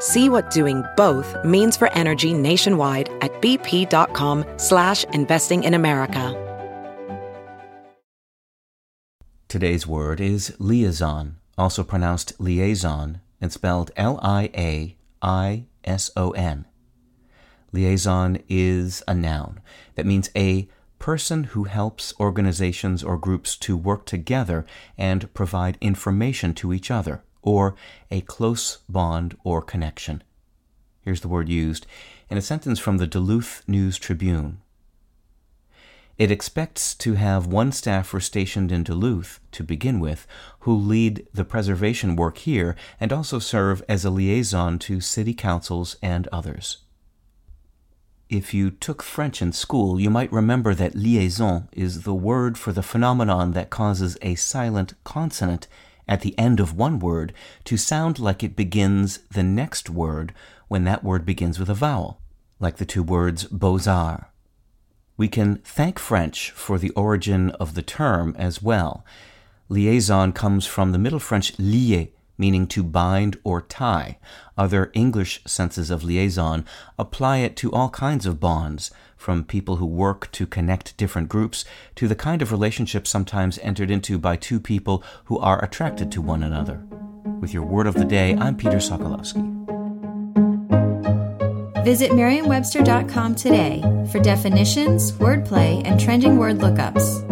See what doing both means for energy nationwide at bp.com slash investing in America. Today's word is liaison, also pronounced liaison and spelled L-I-A-I-S-O-N. Liaison is a noun that means a person who helps organizations or groups to work together and provide information to each other or a close bond or connection. Here's the word used in a sentence from the Duluth News Tribune. It expects to have one staffer stationed in Duluth to begin with, who lead the preservation work here and also serve as a liaison to city councils and others. If you took French in school, you might remember that liaison is the word for the phenomenon that causes a silent consonant at the end of one word to sound like it begins the next word when that word begins with a vowel, like the two words beaux-arts. We can thank French for the origin of the term as well. Liaison comes from the Middle French lier, meaning to bind or tie. Other English senses of liaison apply it to all kinds of bonds, from people who work to connect different groups to the kind of relationship sometimes entered into by two people who are attracted to one another. With your word of the day, I'm Peter Sokolowski. Visit Merriam-Webster.com today for definitions, wordplay, and trending word lookups.